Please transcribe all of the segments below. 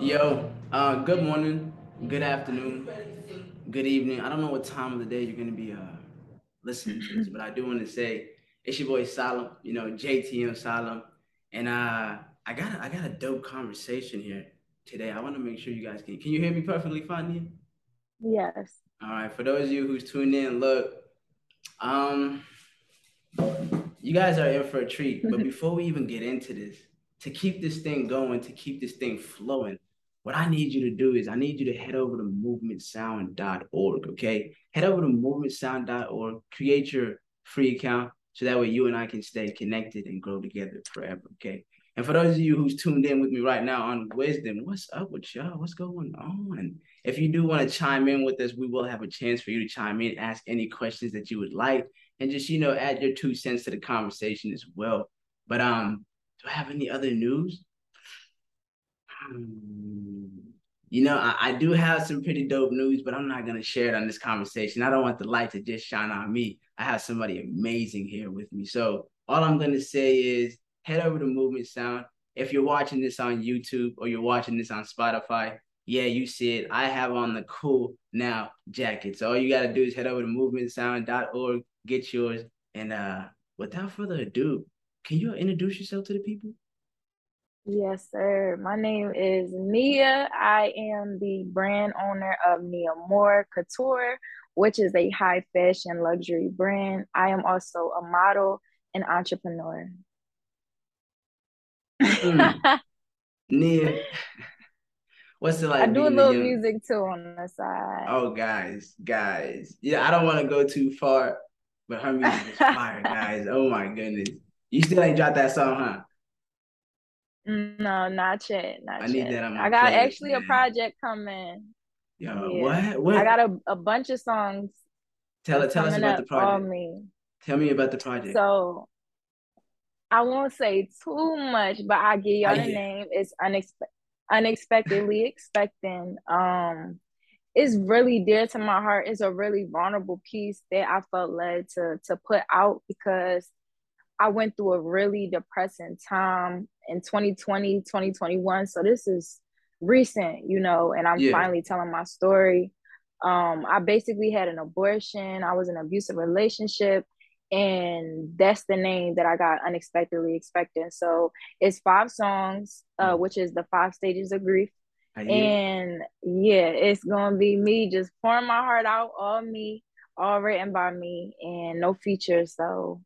Yo, uh, good morning, good afternoon, good evening. I don't know what time of the day you're gonna be uh, listening to this, but I do want to say it's your boy Salim, you know, JTM Salim, and uh, I got a, I got a dope conversation here today. I want to make sure you guys can. Can you hear me perfectly fine, Nia? Yes. All right. For those of you who's tuned in, look, um, you guys are in for a treat. But mm-hmm. before we even get into this, to keep this thing going, to keep this thing flowing, what I need you to do is I need you to head over to movementsound.org, okay? Head over to movementsound.org, create your free account so that way you and I can stay connected and grow together forever, okay? And for those of you who's tuned in with me right now on Wisdom, what's up with y'all? What's going on? If you do want to chime in with us, we will have a chance for you to chime in, ask any questions that you would like, and just, you know, add your two cents to the conversation as well. But um, do I have any other news? Hmm. You know, I, I do have some pretty dope news, but I'm not gonna share it on this conversation. I don't want the light to just shine on me. I have somebody amazing here with me. So all I'm gonna say is head over to Movement Sound. If you're watching this on YouTube or you're watching this on Spotify, yeah, you see it. I have on the cool now jacket. So all you gotta do is head over to movementsound.org, get yours. And uh without further ado, can you introduce yourself to the people? Yes, sir. My name is Nia. I am the brand owner of Nia Moore Couture, which is a high fashion luxury brand. I am also a model and entrepreneur. Mm. Nia, what's it like? I do a little music too on the side. Oh, guys, guys. Yeah, I don't want to go too far, but her music is fire, guys. Oh my goodness. You still ain't dropped that song, huh? No, not yet. Not I yet. need that on my I got playlist, actually a project coming. Yo, Yeah. what? What? I got a, a bunch of songs tell tell us about the project. me. Tell me about the project. So I won't say too much, but I give y'all Oh, the yeah. name. It's unexpe- unexpectedly expecting. Um, it's really dear to my heart. It's a really vulnerable piece that I felt led to to put out because I went through a really depressing time in 2020, 2021. So this is recent, you know, and I'm Yeah. finally telling my story. Um, I basically had an abortion. I was in an abusive relationship, and that's the name that I got unexpectedly expecting. So it's five songs, uh, Mm. which is the five stages of grief. I hear it. And yeah, it's gonna be me just pouring my heart out, all me, all written by me, and no features. So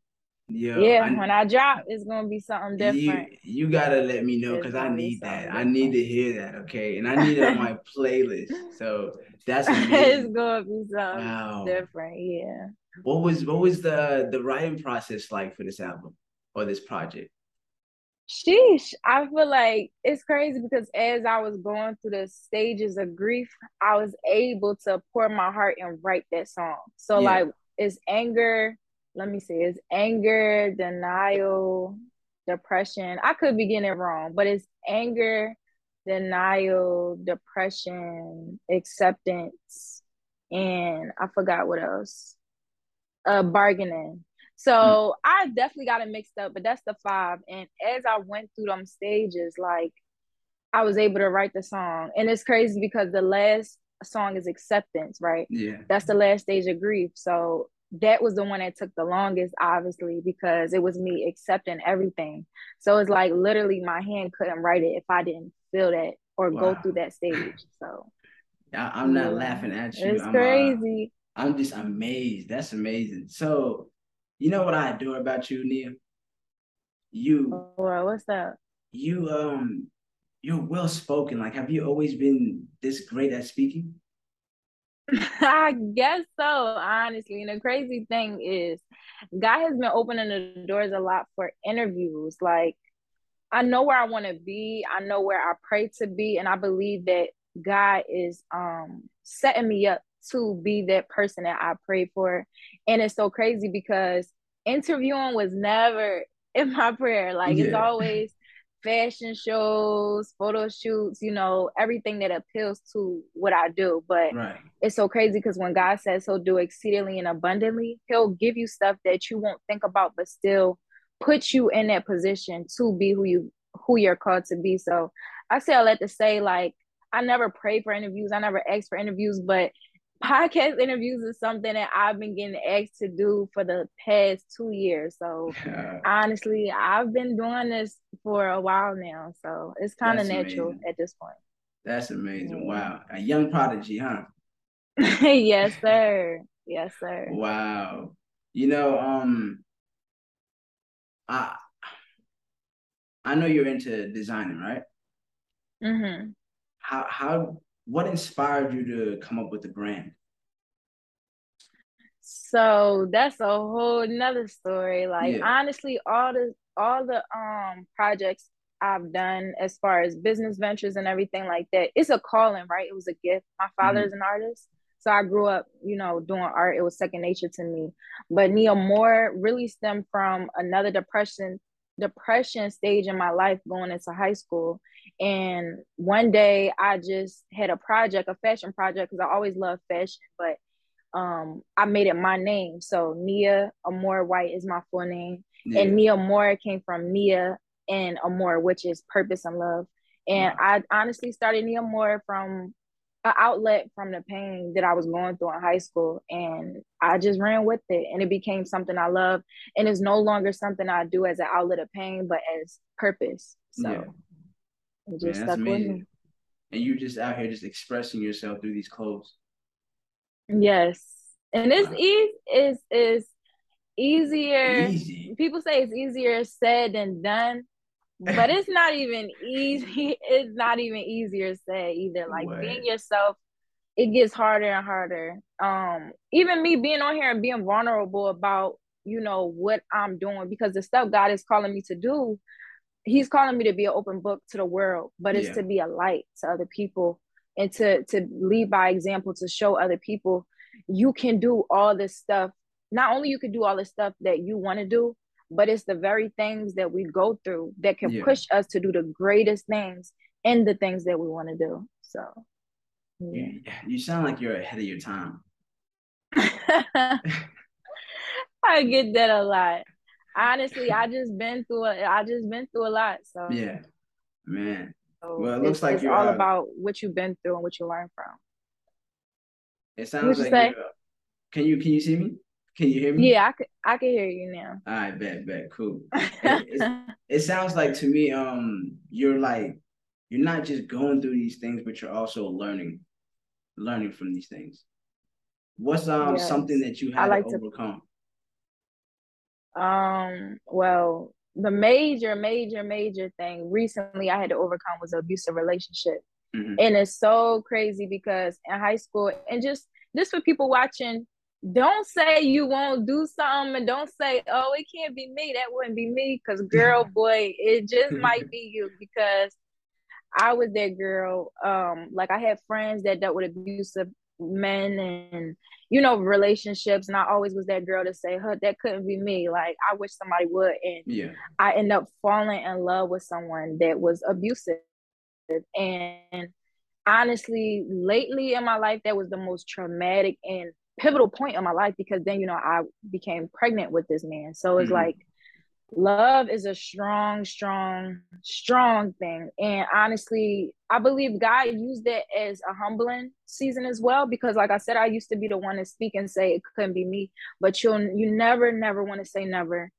Yo, yeah, I- when I drop, it's gonna be something different. you you gotta let me know because I gonna be need that. something I need to hear that, okay? And I need it on my playlist. So that's it's gonna be something Wow. different. Yeah. What was what was the the writing process like for this album or this project? Sheesh, I feel like it's crazy because as I was going through the stages of grief, I was able to pour my heart and write that song. So Yeah. like it's anger, let me see, it's anger, denial, depression. I could be getting it wrong, but it's anger, denial, depression, acceptance, and I forgot what else. Uh bargaining. So I definitely got it mixed up, but that's the five. And as I went through them stages, like I was able to write the song. And it's crazy because the last song is acceptance, right? Yeah. That's the last stage of grief. So that was the one that took the longest, obviously, because it was me accepting everything. So it's like literally my hand couldn't write it if I didn't feel that or go through that stage. So I, I'm not Yeah. laughing at you. it's I'm, uh, crazy. I'm just amazed. That's amazing. So, you know what I adore about you, Nia? You what's up? you um you're well spoken. Like, have you always been this great at speaking? I guess so, honestly. And the crazy thing is, God has been opening the doors a lot for interviews. Like, I know where I want to be. I know where I pray to be, and I believe that God is um setting me up to be that person that I prayed for. And it's so crazy because interviewing was never in my prayer. Like, it's always fashion shows, photo shoots, you know, everything that appeals to what I do. But Right. it's so crazy because when God says he'll do exceedingly and abundantly, he'll give you stuff that you won't think about, but still put you in that position to be who you who you're called to be. So I say I let to say like I never pray for interviews. I never ask for interviews, but podcast interviews is something that I've been getting asked to do for the past two years. So honestly, I've been doing this for a while now. So it's kind of natural amazing. at this point. That's amazing. Wow. A young prodigy, huh? yes, sir. Yes, sir. Wow. You know, um I I know you're into designing, right? Mm-hmm. How how what inspired you to come up with the brand? So that's a whole nother story. Like yeah. honestly, all the all the um projects I've done as far as business ventures and everything like that, it's a calling, right? It was a gift. My father's mm-hmm. an artist. So I grew up, you know, doing art. It was second nature to me. But Nia Moore really stemmed from another depression depression stage in my life going into high school. And one day I just had a project, a fashion project, because I always loved fashion, but um, I made it my name. So Nia Amore White is my full name. Yeah. And Nia Moore came from Nia and Amore, which is purpose and love. And I honestly started Nia Moore from an outlet from the pain that I was going through in high school. And I just ran with it and it became something I love. And it's no longer something I do as an outlet of pain, but as purpose. So yeah. it just Man, stuck with me. And you just out here just expressing yourself through these clothes. Yes. And it's wow. easy is is easier. Easy. People say it's easier said than done but it's not even easy. It's not even easier to say either. Like what? being yourself, it gets harder and harder. Um, even me being on here and being vulnerable about you know what I'm doing because the stuff God is calling me to do, He's calling me to be an open book to the world, but it's yeah. to be a light to other people and to to lead by example to show other people you can do all this stuff. Not only you can do all the stuff that you want to do, but it's the very things that we go through that can yeah. push us to do the greatest things and the things that we want to do. So, yeah. You sound like you're ahead of your time. I get that a lot. Honestly, I just been through a, I just been through a lot. So yeah, man. So well, it looks like it's you're all uh, about what you've been through and what you learn from. It sounds like. You can you can you see me? Can you hear me? Yeah, I can. I can hear you now. All right, bet, bet, cool. it, it sounds like to me, um, you're like, you're not just going through these things, but you're also learning, learning from these things. What's um yes. something that you had like to overcome? To, um. Well, the major, major, major thing recently I had to overcome was an abusive relationship, mm-hmm. and it's so crazy because in high school, and just just for people watching don't say you won't do something and don't say, oh, it can't be me. That wouldn't be me. Cause girl, boy, it just might be you because I was that girl. Um, like I had friends that dealt with abusive men and you know relationships and I always was that girl to say huh that couldn't be me like I wish somebody would and yeah I end up falling in love with someone that was abusive and honestly lately in my life that was the most traumatic and pivotal point in my life because then you know I became pregnant with this man. So it's mm-hmm. like love is a strong, strong, strong thing. And honestly, I believe God used it as a humbling season as well because like I said, I used to be the one to speak and say it couldn't be me. But you'll you never, never want to say never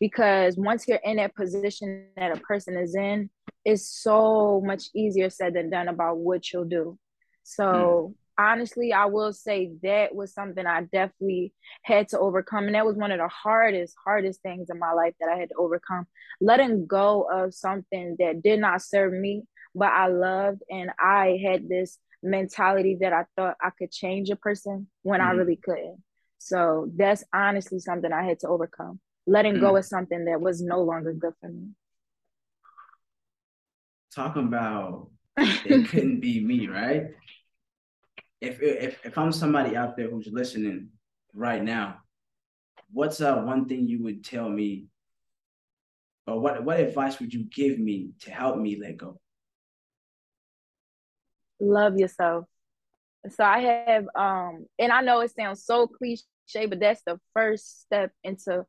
because once you're in that position that a person is in, it's so much easier said than done about what you'll do. So mm honestly, I will say that was something I definitely had to overcome. And that was one of the hardest, hardest things in my life that I had to overcome. Letting go of something that did not serve me, but I loved. And I had this mentality that I thought I could change a person when mm-hmm. I really couldn't. So that's honestly something I had to overcome. Letting mm-hmm. go of something that was no longer good for me. Talk about it couldn't be me, right? If if if I'm somebody out there who's listening right now, what's uh one thing you would tell me, or what what advice would you give me to help me let go? Love yourself. So I have um, and I know it sounds so cliche, but that's the first step into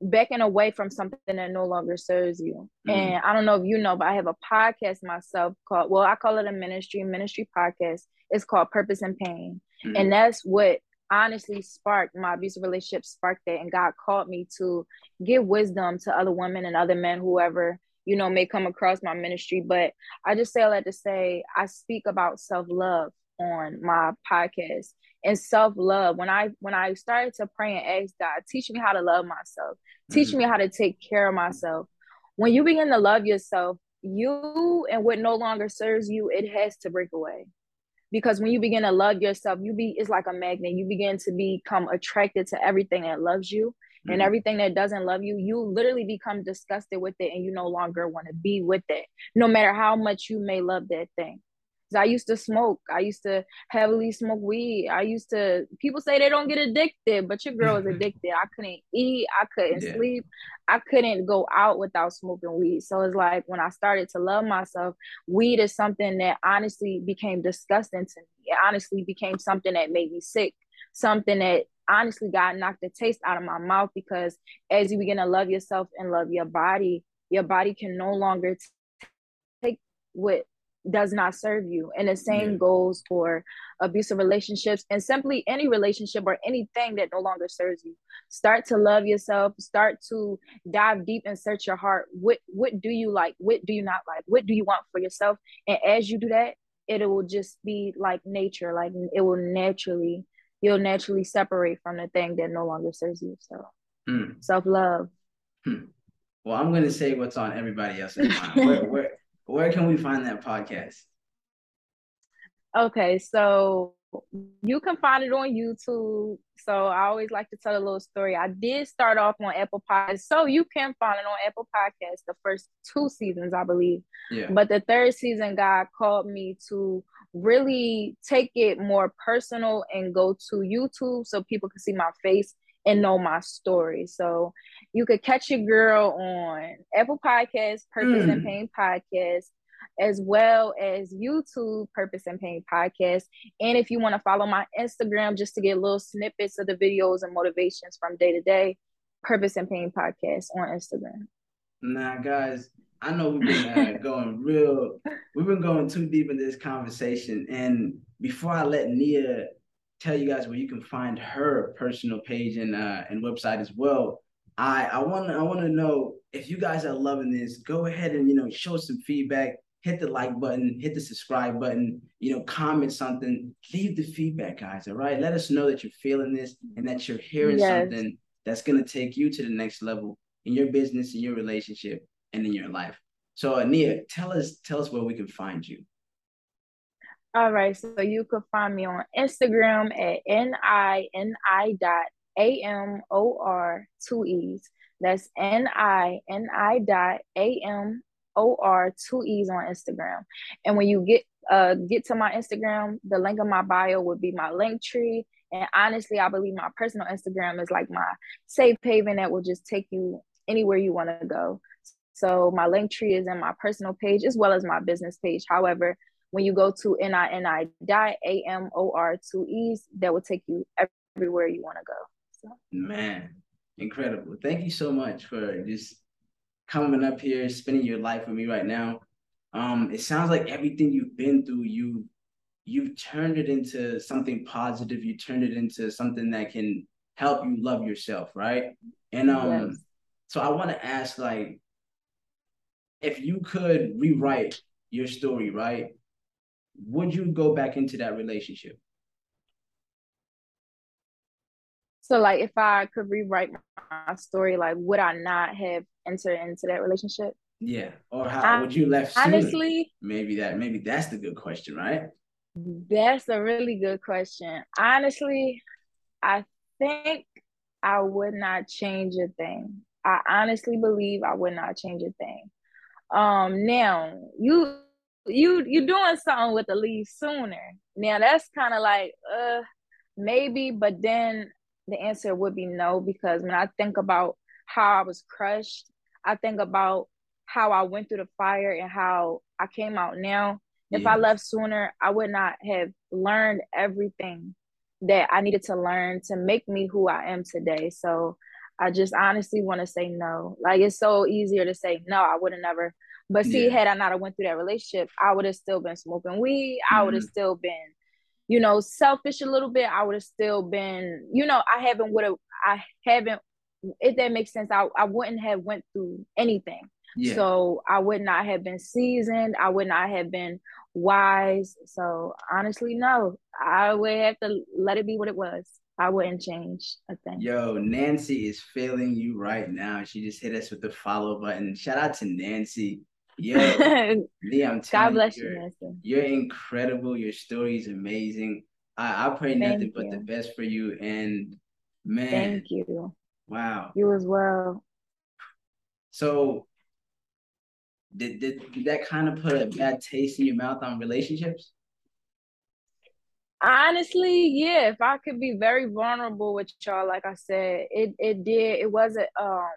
backing away from something that no longer serves you. Mm. And I don't know if you know, but I have a podcast myself called, well, I call it a ministry, ministry podcast. It's called Purpose and Pain. Mm. And that's what honestly sparked my abusive relationship, sparked that. And God called me to give wisdom to other women and other men, whoever, you know, may come across my ministry. But I just say all that to say, I speak about self love on my podcast and self-love. When i when i started to pray and ask god teach me how to love myself. Teach mm-hmm. me how to take care of myself. When you begin to love yourself you and what no longer serves you it has to break away. Because when you begin to love yourself you be it's like a magnet. You begin to become attracted to everything that loves you. Mm-hmm. and everything that doesn't love you you literally become disgusted with it and you no longer want to be with it no matter how much you may love that thing I used to smoke. I used to heavily smoke weed. I used to people say they don't get addicted, but your girl is addicted. I couldn't eat, I couldn't yeah. sleep, I couldn't go out without smoking weed. So it's like when I started to love myself, weed is something that honestly became disgusting to me. It honestly became something that made me sick, something that honestly got knocked the taste out of my mouth because as you begin to love yourself and love your body, your body can no longer take what does not serve you. And the same yeah. goes for abusive relationships and simply any relationship or anything that no longer serves you. Start to love yourself, start to dive deep and search your heart. What what do you like? What do you not like? What do you want for yourself? And as you do that, it will just be like nature, like it will naturally you'll naturally separate from the thing that no longer serves you. So mm. self-love. Hmm. Well, I'm gonna say what's on everybody else's mind. Where, where where can we find that podcast? Okay, so you can find it on YouTube. So I always like to tell a little story. I did start off on Apple Podcasts, so you can find it on Apple Podcasts. The first two seasons, I believe. Yeah. But the third season, God called me to really take it more personal and go to YouTube so people can see my face and know my story. So you could catch your girl on Apple Podcasts, Purpose mm. and Pain Podcast, as well as YouTube Purpose and Pain Podcast. And if you want to follow my Instagram just to get little snippets of the videos and motivations from day to day, Purpose and Pain Podcast on Instagram. Nah, guys, I know we've been uh, going real, we've been going too deep in this conversation. And before I let Nia tell you guys where you can find her personal page and uh, and website as well. I I want I want to know if you guys are loving this. Go ahead and you know show some feedback. Hit the like button, hit the subscribe button. You know, comment something. Leave the feedback, guys. All right, let us know that you're feeling this and that you're hearing yes. something that's gonna take you to the next level in your business, in your relationship, and in your life. So, Ania, tell us tell us where we can find you. All right, so you could find me on Instagram at n-i-n-i dot a-m-o-r two e's. That's n-i-n-i dot a-m-o-r two e's on Instagram. And when you get uh get to my Instagram, the link in my bio would be my link tree. And honestly, I believe my personal Instagram is like my safe haven that will just take you anywhere you want to go. So my link tree is in my personal page as well as my business page. However, when you go to N-I-N-I dot A-M-O-R two E's, that will take you everywhere you want to go. So. Man, incredible. Thank you so much for just coming up here, spending your life with me right now. Um, it sounds like everything you've been through, you you've turned it into something positive. You turned it into something that can help you love yourself, right? And um, yes. so I want to ask, like, if you could rewrite your story, right? Would you go back into that relationship? So like if I could rewrite my story, like would I not have entered into that relationship? Yeah. Or how I, would you left sooner? Honestly, maybe that maybe that's the good question, right? That's a really good question. Honestly, I think I would not change a thing. I honestly believe I would not change a thing. Um now you you you doing something with the leave sooner. Now that's kind of like uh maybe, but then the answer would be no because when I think about how I was crushed, I think about how I went through the fire and how I came out now. If I left sooner, I would not have learned everything that I needed to learn to make me who I am today. So I just honestly want to say no. Like it's so easier to say no. I would have never. But see, yeah. had I not have went through that relationship, I would have still been smoking weed. Mm-hmm. I would have still been, you know, selfish a little bit. I would have still been, you know, I haven't would have. I haven't. If that makes sense, I I wouldn't have went through anything. Yeah. So I would not have been seasoned. I would not have been wise. So honestly, no, I would have to let it be what it was. I wouldn't change a thing. Yo, Nancy is failing you right now. She just hit us with the follow button. Shout out to Nancy. Yo, Lee, I'm God bless you, you're, You're incredible. Your story is amazing. I, I pray Thank nothing you. but the best for you. And man, Thank you. Wow. You as well. So did, did, did that kind of put a bad taste in your mouth on relationships? Honestly, yeah. If I could be very vulnerable with y'all, like I said, it it did. It wasn't um,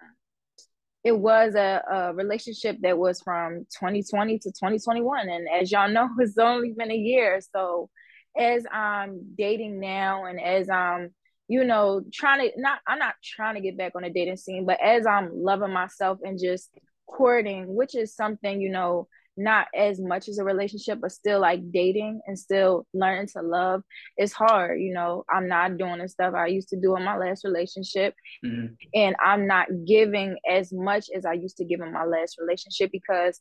it was a, a relationship that was from 2020 to 2021, and as y'all know, it's only been a year. So, as I'm dating now, and as I'm you know trying to not I'm not trying to get back on the dating scene, but as I'm loving myself and just courting, which is something, you know, not as much as a relationship, but still like dating and still learning to love. It's hard, you know. I'm not doing the stuff I used to do in my last relationship. Mm-hmm. And I'm not giving as much as I used to give in my last relationship because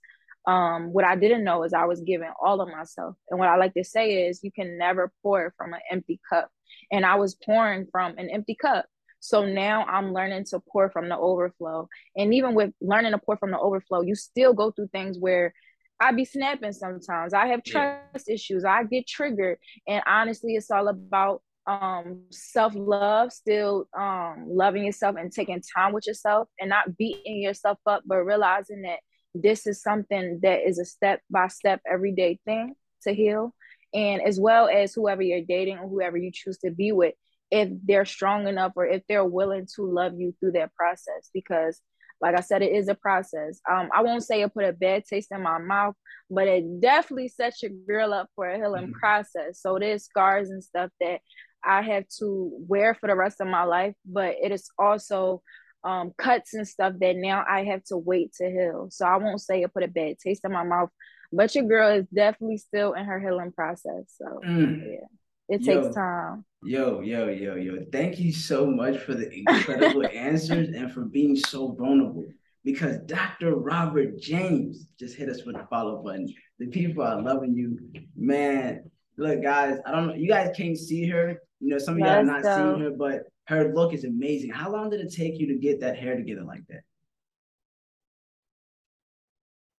um what I didn't know is I was giving all of myself. And what I like to say is you can never pour from an empty cup. And I was pouring from an empty cup. So now I'm learning to pour from the overflow. And even with learning to pour from the overflow, you still go through things where I be snapping sometimes. I have trust yeah. issues. I get triggered. And honestly, it's all about um self-love, still um loving yourself and taking time with yourself and not beating yourself up, but realizing that this is something that is a step by step everyday thing to heal. And as well as whoever you're dating or whoever you choose to be with, if they're strong enough or if they're willing to love you through that process because like I said, it is a process. Um, I won't say it put a bad taste in my mouth, but it definitely sets your girl up for a healing mm-hmm. process. So there's scars and stuff that I have to wear for the rest of my life, but it is also um, cuts and stuff that now I have to wait to heal. So I won't say it put a bad taste in my mouth, but your girl is definitely still in her healing process. So mm. yeah. It yo, takes time. Yo, yo, yo, yo. Thank you so much for the incredible answers and for being so vulnerable. Because Dr. Robert James just hit us with the follow button. The people are loving you. Man, look, guys, I don't know. You guys can't see her. You know, some of y'all are not seeing her, but her look is amazing. How long did it take you to get that hair together like that?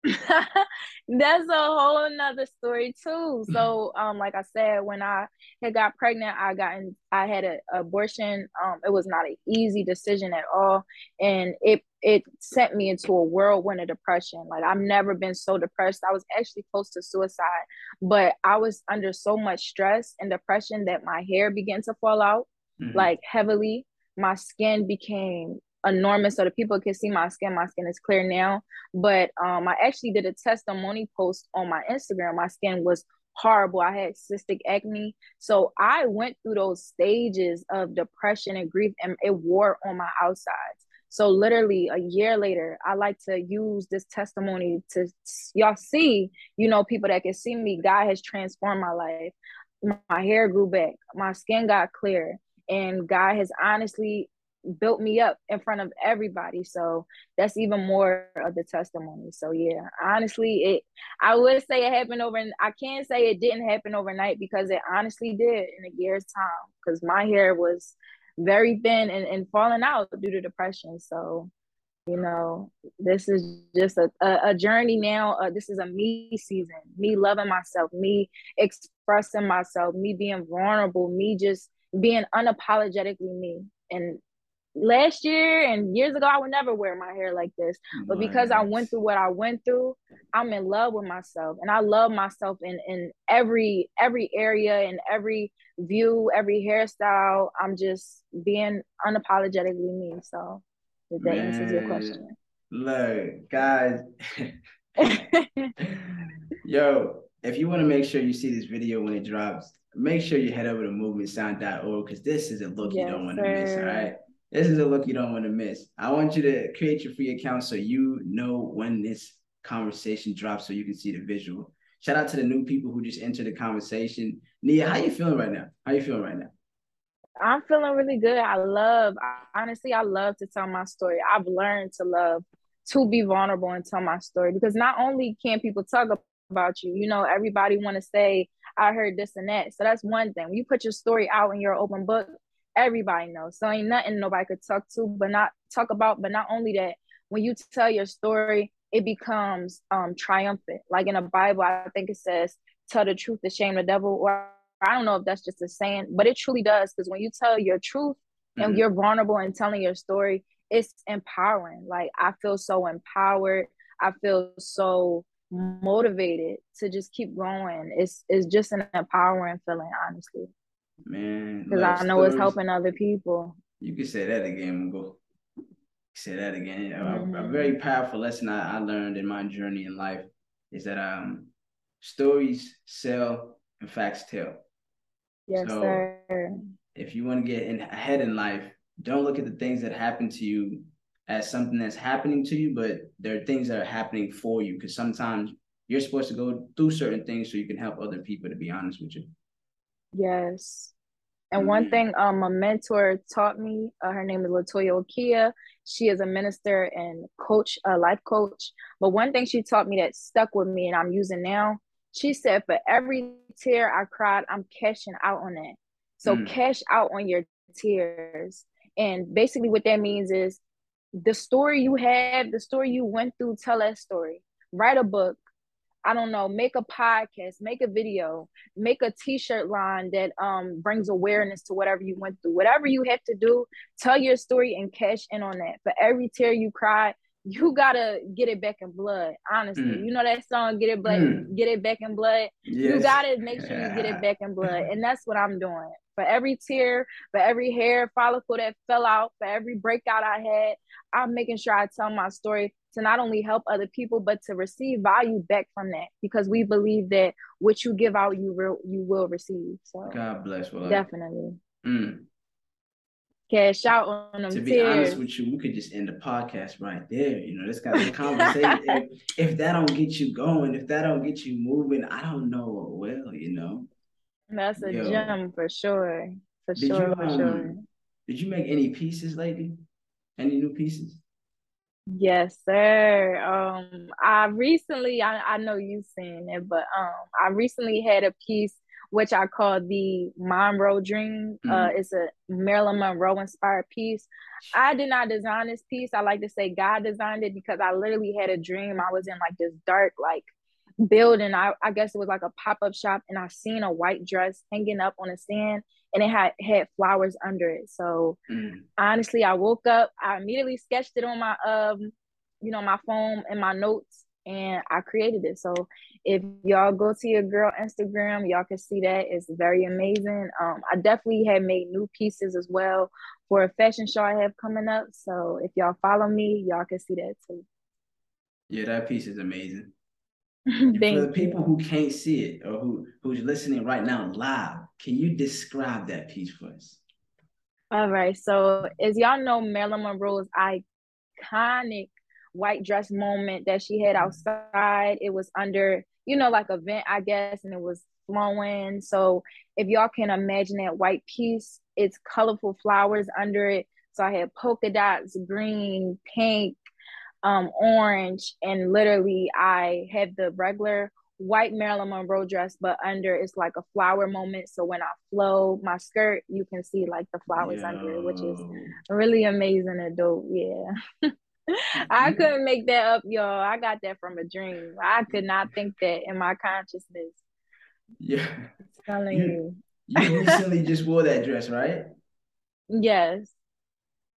that's a whole nother story too. So, um, like I said, when I had got pregnant, I got in, I had an abortion. Um, it was not an easy decision at all, and it it sent me into a whirlwind of depression. Like I've never been so depressed. I was actually close to suicide, but I was under so much stress and depression that my hair began to fall out mm-hmm. like heavily. My skin became enormous so the people can see my skin my skin is clear now. But um i actually did a testimony post on my instagram. My skin was horrible. I had cystic acne. So i went through those stages of depression and grief and it wore on my outsides. So literally a year later i like to use this testimony to y'all see you know people that can see me god has transformed my life. My hair grew back. My skin got clear. And God has honestly built me up in front of everybody. So that's even more of the testimony. So yeah honestly it i would say it happened over i can't say it didn't happen overnight because it honestly did in a year's time because my hair was very thin and, and falling out due to depression. So you know this is just a, a, a journey now. Uh, this is a me season me loving myself me expressing myself me being vulnerable me just being unapologetically me. And last year and years ago, I would never wear my hair like this. But because I went through what I went through, I'm in love with myself, and I love myself in in every every area and every view, every hairstyle. I'm just being unapologetically me. So that Man, answers your question. Look, guys. Yo, if you want to make sure you see this video when it drops, make sure you head over to movementsound.org because this is a look yes, you don't want to miss. All right. This is a look you don't want to miss. I want you to create your free account so you know when this conversation drops so you can see the visual. Shout out to the new people who just entered the conversation. Nia, how you feeling right now? How you feeling right now? I'm feeling really good. I love, honestly, I love to tell my story. I've learned to love to be vulnerable and tell my story because not only can people talk about you, you know, everybody want to say, I heard this and that. So that's one thing. When you put your story out in your open book, everybody knows. So ain't nothing nobody could talk to, but not talk about. But not only that, when you tell your story, it becomes um triumphant. Like in a Bible, I think it says, "Tell the truth to shame the devil." Or I don't know if that's just a saying, but it truly does because when you tell your truth mm-hmm. and you're vulnerable and telling your story, it's empowering. Like I feel so empowered. I feel so motivated to just keep going. It's it's just an empowering feeling, honestly. Man, because I know stories. it's helping other people. You can say that again, go. Say that again. Mm-hmm. A, a, very powerful lesson I, I learned in my journey in life is that um stories sell and facts tell. Yes, so sir. If you want to get in, ahead in life, don't look at the things that happen to you as something that's happening to you, but there are things that are happening for you because sometimes you're supposed to go through certain things so you can help other people, to be honest with you. Yes. And mm-hmm. one thing um, a mentor taught me, uh, her name is Latoya Okia. She is a minister and coach, a life coach. But one thing she taught me that stuck with me and I'm using now, she said, for every tear I cried, I'm cashing out on it. So mm. cash out on your tears. And basically, what that means is the story you have, the story you went through, tell that story. Write a book. I don't know, make a podcast, make a video, make a t-shirt line that um brings awareness to whatever you went through. Whatever you have to do, tell your story and cash in on that. For every tear you cry, you gotta get it back in blood. Honestly, mm. you know that song, "Get It Blood, mm. Get It Back in Blood." Yes. You gotta make sure you get it back in blood, and that's what I'm doing. For every tear, for every hair follicle that fell out, for every breakout I had, I'm making sure I tell my story to not only help other people, but to receive value back from that, because we believe that what you give out, you will you will receive. So God bless. Well, definitely. Mm cash out on them. To be tears. honest with you, we could just end the podcast right there. You know, this kind of conversation. if, if, that don't get you going, if that don't get you moving, I don't know what will. You know. That's a Yo, gem for sure. For sure. You, for um, sure. Did you make any pieces lately? Any new pieces? Yes, sir. Um, I recently, I, I know you've seen it, but um, I recently had a piece which I call the Monroe Dream. Uh, mm-hmm. Uh, it's a Marilyn Monroe inspired piece. I did not design this piece. I like to say God designed it because I literally had a dream. I was in like this dark, like building. I, I guess it was like a pop up shop, and I seen a white dress hanging up on a stand, and it had had flowers under it. So mm. honestly, I woke up. I immediately sketched it on my um, you know, my phone and my notes, and I created it. So if y'all go to your girl Instagram, y'all can see that it's very amazing. Um, I definitely have made new pieces as well for a fashion show I have coming up. So if y'all follow me, y'all can see that too. Yeah, that piece is amazing. for the people who can't see it or who who's listening right now live, can you describe that piece for us? All right. So as y'all know, Marilyn Monroe's iconic white dress moment that she had mm-hmm. outside. It was under, you know, like a vent, I guess, and it was flowing. So if y'all can imagine that white piece, it's colorful flowers under it. So I had polka dots, green, pink, um, orange, and literally I had the regular white Marilyn Monroe dress, but under it's like a flower moment. So when I flow my skirt, you can see like the flowers Yo. under it, which is really amazing and dope. Yeah. I couldn't make that up, y'all. I got that from a dream. I could not think that in my consciousness. Yeah. I'm telling you. You, recently just wore that dress, right? Yes.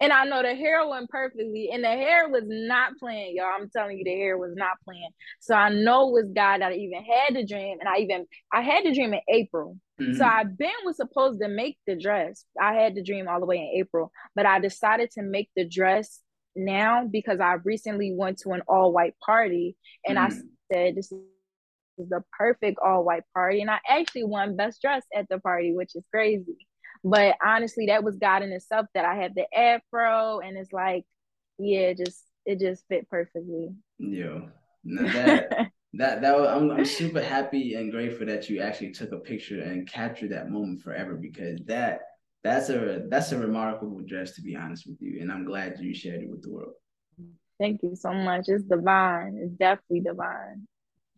And I know the hair went perfectly, and the hair was not playing, y'all. I'm telling you, the hair was not playing. So I know it was God that I even had the dream, and I even I had the dream in April. Mm-hmm. So I been was supposed to make the dress. I had the dream all the way in April, but I decided to make the dress now because I recently went to an all white party and mm. I said this is the perfect all white party and I actually won best dress at the party, which is crazy. But honestly, that was God in itself that I had the afro, and it's like, yeah, just it just fit perfectly. Yeah. that that that was, I'm I'm super happy and grateful that you actually took a picture and captured that moment forever because that that's a that's a remarkable dress to be honest with you, and I'm glad you shared it with the world. Thank you so much. It's divine. It's definitely divine.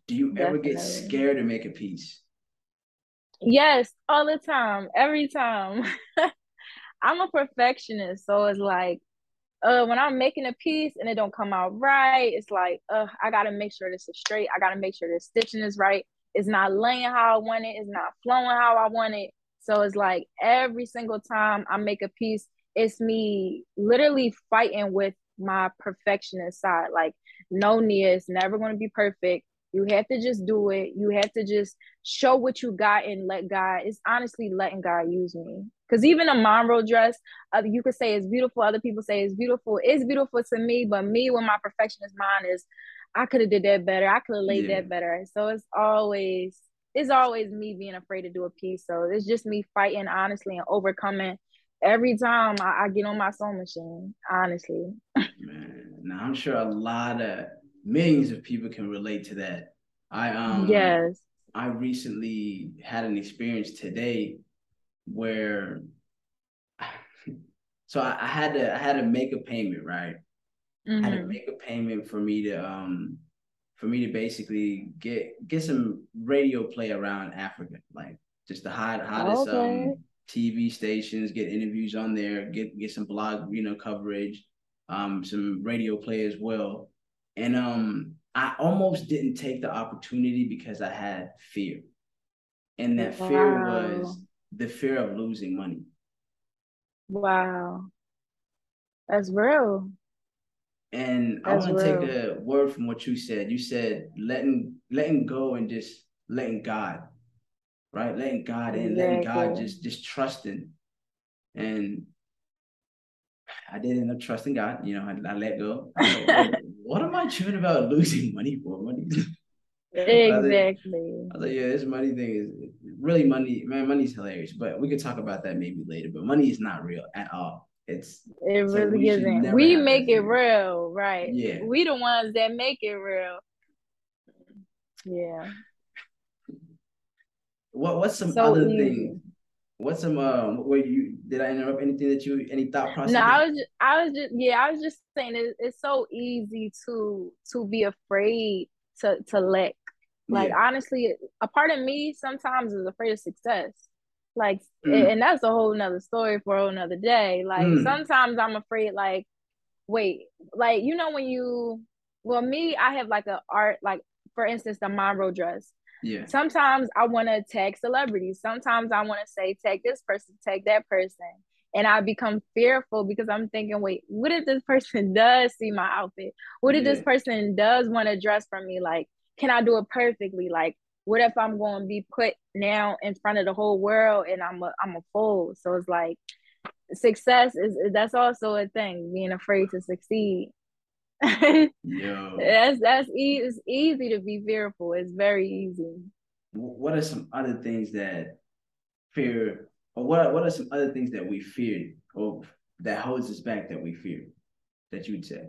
Do you definitely. ever get scared to make a piece? Yes, all the time, every time. I'm a perfectionist, so it's like uh when I'm making a piece and it don't come out right, it's like uh I gotta make sure this is straight. I gotta make sure the stitching is right. It's not laying how I want it. It's not flowing how I want it. So it's like every single time I make a piece, it's me literally fighting with my perfectionist side. Like, no, Nia, it's never to be perfect. You have to just do it. You have to just show what you got and let God. It's honestly letting God use me. Because even a Monroe dress, uh, you could say it's beautiful. Other people say it's beautiful. It's beautiful to me, but me, with my perfectionist mind, is I could have did that better. I could have laid yeah. that better. So it's always it's always me being afraid to do a piece. So it's just me fighting honestly and overcoming every time I, I get on my sewing machine. Honestly, man, now I'm sure a lot of millions of people can relate to that. I um yes, I recently had an experience today where so I, I had to I had to make a payment, right? Mm-hmm. I had to mm-hmm. make a payment for me to um for me to basically get get some radio play around Africa, like just the hot hottest okay. um TV stations, get interviews on there, get get some blog, you know, coverage, um, some radio play as well. And um, I almost didn't take the opportunity because I had fear. And that wow. fear was the fear of losing money. Wow. That's real. And That's I want to take a word from what you said. You said letting letting go and just letting God right? Letting God in, exactly. letting God just just trusting. And I did end up trusting God. You know, I, I let go. I what am I chewing about losing money for? Money. exactly. I was like, yeah, this money thing is really money. Man, money's hilarious, but we could talk about that maybe later. But money is not real at all. It's it it's really like isn't. We make it real, right? Yeah. We the ones that make it real. Yeah. What what's some so other easy. things? What's some um where you did I interrupt anything that you any thought process? No, I was just, I was just yeah, I was just saying it, it's so easy to to be afraid to to let like yeah. honestly a part of me sometimes is afraid of success. Like mm. and that's a whole nother story for another day. Like mm. sometimes I'm afraid like wait, like you know when you well me, I have like a art like for instance the Monroe dress. Yeah. Sometimes I want to tag celebrities. Sometimes I want to say tag this person, tag that person. And I become fearful because I'm thinking, wait, what if this person does see my outfit? What if yeah. this person does want to dress for me? Like, can I do it perfectly? Like, what if I'm going to be put now in front of the whole world and I'm a I'm a fool? So it's like success is that's also a thing, being afraid to succeed. Yo. That's that's e- it's easy to be fearful. It's very easy. What are some other things that fear, or what what are some other things that we fear, or that holds us back that we fear, that you'd say?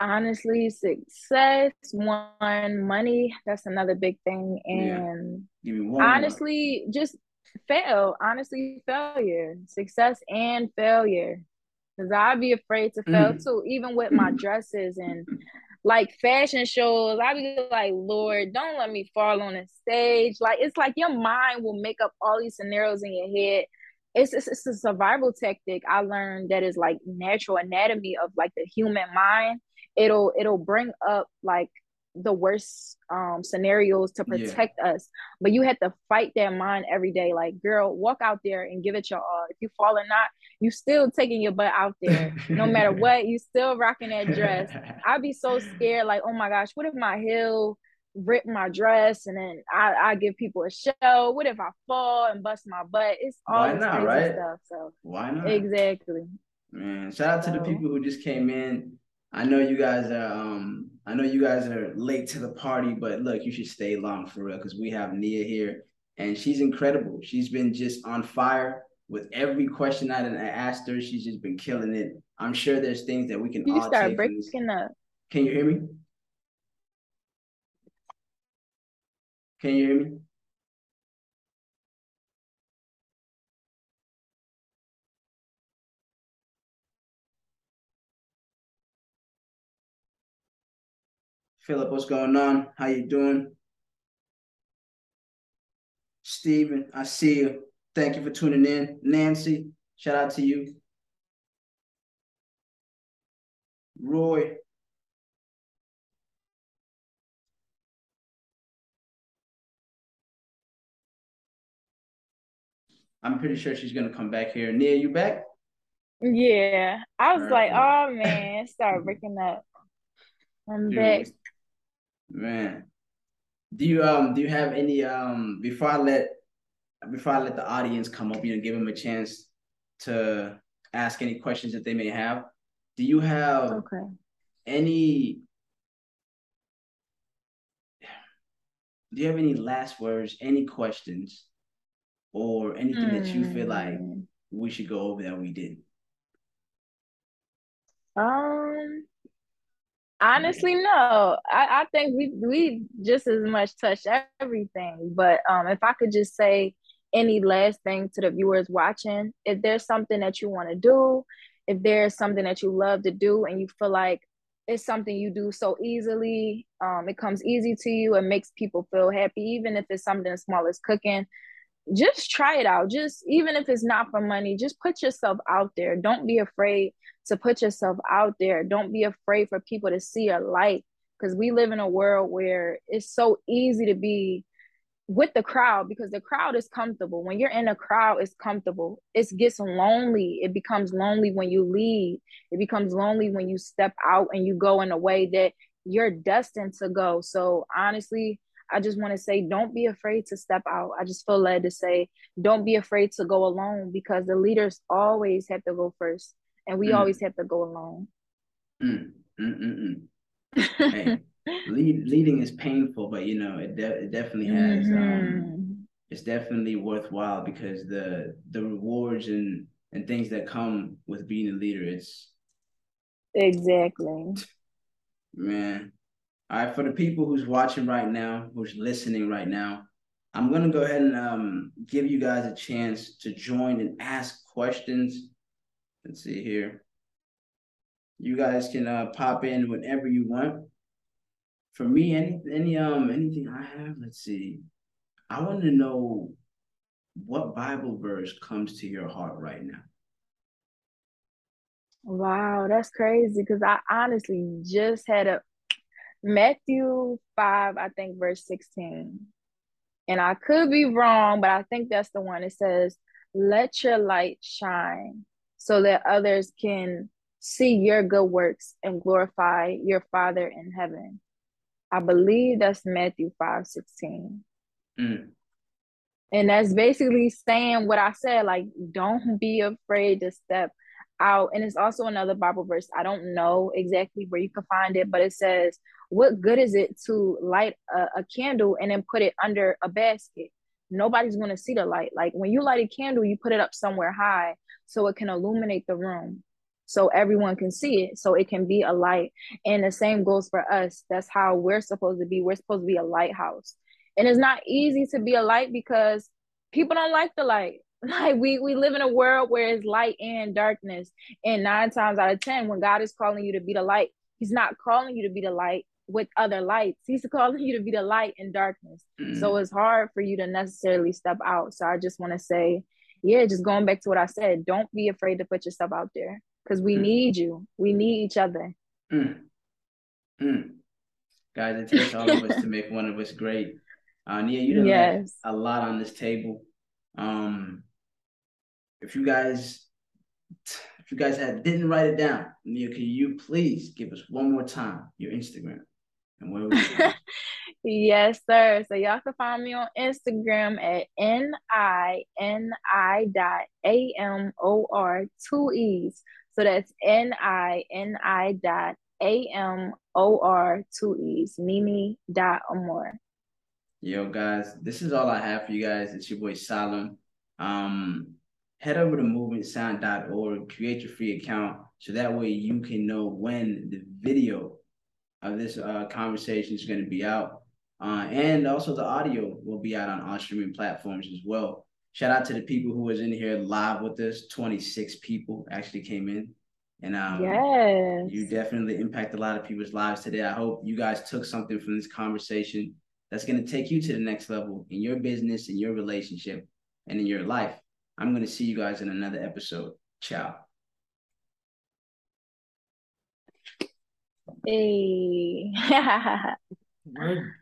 Honestly, success, one, money. That's another big thing, and yeah. honestly, just fail. Honestly, failure, success, and failure because I'd be afraid to fail mm. too, even with my dresses and like fashion shows. I'd be like, Lord, don't let me fall on the stage. Like it's like your mind will make up all these scenarios in your head. It's, it's, it's a survival tactic I learned that is like natural anatomy of like the human mind. It'll it'll bring up like the worst um scenarios to protect yeah. us. But you have to fight that mind every day. Like girl walk out there and give it your all. If you fall or not you still taking your butt out there. No matter what you still rocking that dress. I'd be so scared like oh my gosh what if my heel rip my dress and then I, I give people a show? What if i fall and bust my butt? It's all this not, right? stuff so why not? Exactly. Man shout out to the people who just came in I know you guys are um I know you guys are late to the party, but look, you should stay long for real because we have Nia here. and she's incredible. She's been just on fire with every question I asked her. She's just been killing it. I'm sure there's things that we can you all start breaking up. Can you hear me? Can you hear me? Philip, what's going on? How you doing? Steven, I see you. Thank you for tuning in. Nancy, shout out to you. Roy. I'm pretty sure she's gonna come back here. Nia, you back? Yeah. I was like, oh man, start breaking up. I'm Dude, back. Man. Do you um do you have any um before I let before I let the audience come up, you know, give them a chance to ask any questions that they may have. Do you have okay. any do you have any last words, any questions, or anything mm. that you feel like hmm. we should go over that we didn't? Um honestly no. I, I think we we just as much touched everything. But um if I could just say any last thing to the viewers watching, if there's something that you want to do, if there's something that you love to do and you feel like it's something you do so easily, um, it comes easy to you and makes people feel happy, even if it's something as small as cooking, just try it out. Just even if it's not for money, just put yourself out there. Don't be afraid to put yourself out there. Don't be afraid for people to see your light because we live in a world where it's so easy to be with the crowd because the crowd is comfortable. When you're in a crowd, it's comfortable. It gets lonely. It becomes lonely when you leave. It becomes lonely when you step out and you go in a way that you're destined to go. So honestly, I just want to say don't be afraid to step out. I just feel led to say don't be afraid to go alone because the leaders always have to go first and we mm. always have to go alone. Mm. Mm, mm, mm. hey lead, leading is painful, but you know, it, de- it definitely has. Um, mm-hmm. Um, it's definitely worthwhile because the the rewards and and things that come with being a leader, it's exactly. Man, all right. For the people who's watching right now, who's listening right now, I'm gonna go ahead and um, give you guys a chance to join and ask questions. Let's see here. You guys can uh, pop in whenever you want for me, any any um anything I have, let's see. I want to know what Bible verse comes to your heart right now. Wow, that's crazy because I honestly just had a Matthew 5, I think verse 16. And I could be wrong, but I think that's the one. It says, Let your light shine so that others can see your good works and glorify your Father in heaven. I believe that's Matthew 5 16. Mm. And that's basically saying what I said like, don't be afraid to step out. And it's also another Bible verse. I don't know exactly where you can find it, but it says, What good is it to light a, a candle and then put it under a basket? Nobody's going to see the light. Like when you light a candle, you put it up somewhere high so it can illuminate the room so everyone can see it so it can be a light. And the same goes for us. That's how we're supposed to be. We're supposed to be a lighthouse. And it's not easy to be a light because people don't like the light. Like we we live in a world where it's light and darkness. And nine times out of ten when god is calling you to be the light he's not calling you to be the light with other lights. He's calling you to be the light in darkness. Mm. so it's hard for you to necessarily step out. So i just want to say yeah just going back to what i said don't be afraid to put yourself out there because we mm. need you. We need each other. Mm. Mm. Guys, it takes all of us to make one of us great. Uh, Nia, you done yes. a lot on this table. Um, if you guys, if you guys had didn't write it down, Nia, can you please give us one more time your Instagram and where we? yes, sir. So y'all can find me on Instagram at n i n i dot a m o r two e's. So that's N I N I dot A M O R two E's, Nini dot Amor. Yo, guys, this is all I have for you guys. It's your boy Salim. Um, head over to movementsound.org, create your free account so that way you can know when the video of this uh, conversation is going to be out. Uh, and also the audio will be out on all streaming platforms as well. Shout out to the people who was in here live with us. 26 people actually came in. And um, yes. you definitely impact a lot of people's lives today. I hope you guys took something from this conversation that's going to take you to the next level in your business, in your relationship, and in your life. I'm going to see you guys in another episode. Ciao. Hey.